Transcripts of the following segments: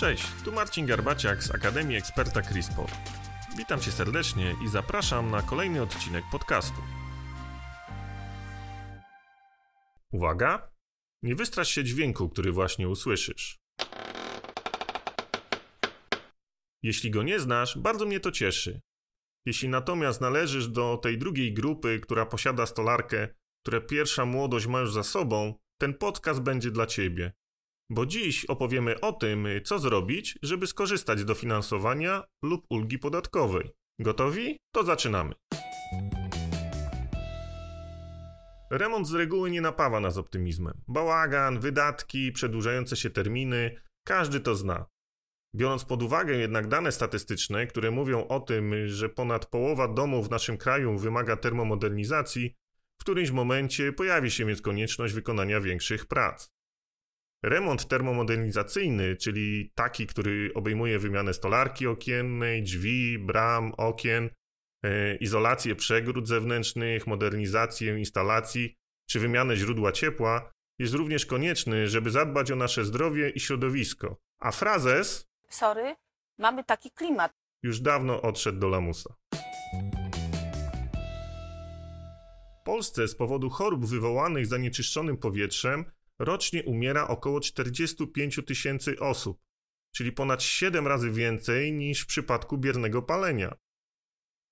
Cześć, tu Marcin Garbaciak z Akademii Eksperta CRISPR. Witam Cię serdecznie i zapraszam na kolejny odcinek podcastu. Uwaga! Nie wystrasz się dźwięku, który właśnie usłyszysz. Jeśli go nie znasz, bardzo mnie to cieszy. Jeśli natomiast należysz do tej drugiej grupy, która posiada stolarkę, która pierwsza młodość ma już za sobą, ten podcast będzie dla Ciebie. Bo dziś opowiemy o tym, co zrobić, żeby skorzystać z dofinansowania lub ulgi podatkowej. Gotowi? To zaczynamy. Remont z reguły nie napawa nas optymizmem. Bałagan, wydatki, przedłużające się terminy, każdy to zna. Biorąc pod uwagę jednak dane statystyczne, które mówią o tym, że ponad połowa domów w naszym kraju wymaga termomodernizacji, w którymś momencie pojawi się więc konieczność wykonania większych prac. Remont termomodernizacyjny, czyli taki, który obejmuje wymianę stolarki okiennej, drzwi, bram, okien, e, izolację przegród zewnętrznych, modernizację instalacji czy wymianę źródła ciepła, jest również konieczny, żeby zadbać o nasze zdrowie i środowisko. A frazes sorry, mamy taki klimat. już dawno odszedł do lamusa. W Polsce z powodu chorób wywołanych zanieczyszczonym powietrzem rocznie umiera około 45 tysięcy osób, czyli ponad 7 razy więcej niż w przypadku biernego palenia.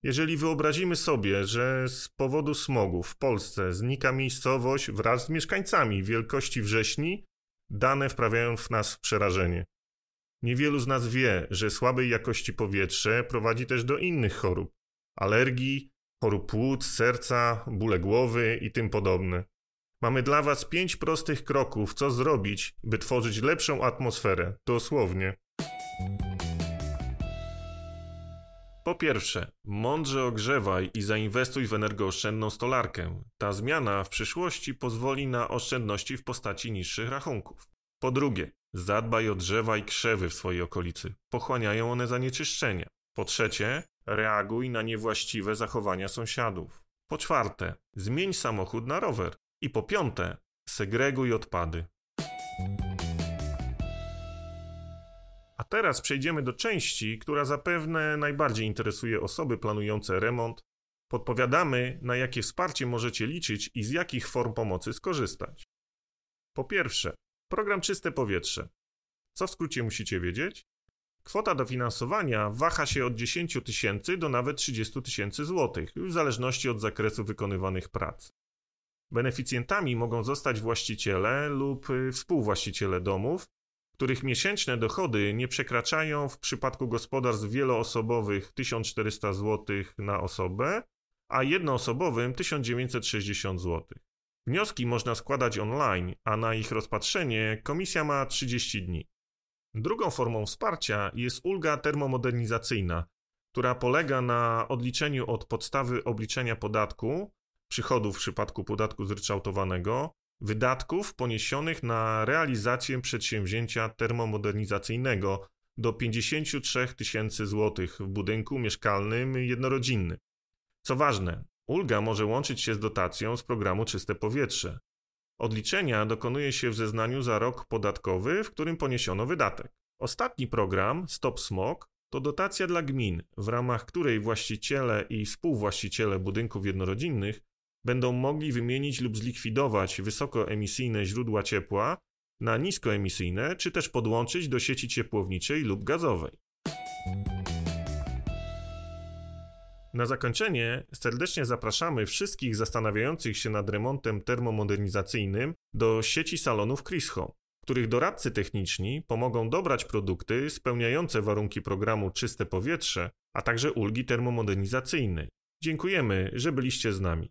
Jeżeli wyobrazimy sobie, że z powodu smogu w Polsce znika miejscowość wraz z mieszkańcami wielkości wrześni, dane wprawiają w nas w przerażenie. Niewielu z nas wie, że słabej jakości powietrze prowadzi też do innych chorób alergii, chorób płuc, serca, bóle głowy i tym podobne. Mamy dla Was pięć prostych kroków, co zrobić, by tworzyć lepszą atmosferę, dosłownie. Po pierwsze, mądrze ogrzewaj i zainwestuj w energooszczędną stolarkę. Ta zmiana w przyszłości pozwoli na oszczędności w postaci niższych rachunków. Po drugie, zadbaj o drzewa i krzewy w swojej okolicy. Pochłaniają one zanieczyszczenia. Po trzecie, reaguj na niewłaściwe zachowania sąsiadów. Po czwarte, zmień samochód na rower. I po piąte, segreguj odpady. A teraz przejdziemy do części, która zapewne najbardziej interesuje osoby planujące remont. Podpowiadamy, na jakie wsparcie możecie liczyć i z jakich form pomocy skorzystać. Po pierwsze, program Czyste Powietrze. Co w skrócie musicie wiedzieć? Kwota dofinansowania waha się od 10 tysięcy do nawet 30 tysięcy złotych, w zależności od zakresu wykonywanych prac. Beneficjentami mogą zostać właściciele lub y, współwłaściciele domów, których miesięczne dochody nie przekraczają w przypadku gospodarstw wieloosobowych 1400 zł na osobę, a jednoosobowym 1960 zł. Wnioski można składać online, a na ich rozpatrzenie komisja ma 30 dni. Drugą formą wsparcia jest ulga termomodernizacyjna, która polega na odliczeniu od podstawy obliczenia podatku przychodów w przypadku podatku zryczałtowanego, wydatków poniesionych na realizację przedsięwzięcia termomodernizacyjnego do 53 tysięcy złotych w budynku mieszkalnym jednorodzinnym. Co ważne, ulga może łączyć się z dotacją z programu Czyste Powietrze. Odliczenia dokonuje się w zeznaniu za rok podatkowy, w którym poniesiono wydatek. Ostatni program, Stop Smog, to dotacja dla gmin, w ramach której właściciele i współwłaściciele budynków jednorodzinnych będą mogli wymienić lub zlikwidować wysokoemisyjne źródła ciepła na niskoemisyjne, czy też podłączyć do sieci ciepłowniczej lub gazowej. Na zakończenie serdecznie zapraszamy wszystkich zastanawiających się nad remontem termomodernizacyjnym do sieci salonów Chris Home, których doradcy techniczni pomogą dobrać produkty spełniające warunki programu Czyste Powietrze, a także ulgi termomodernizacyjnej. Dziękujemy, że byliście z nami.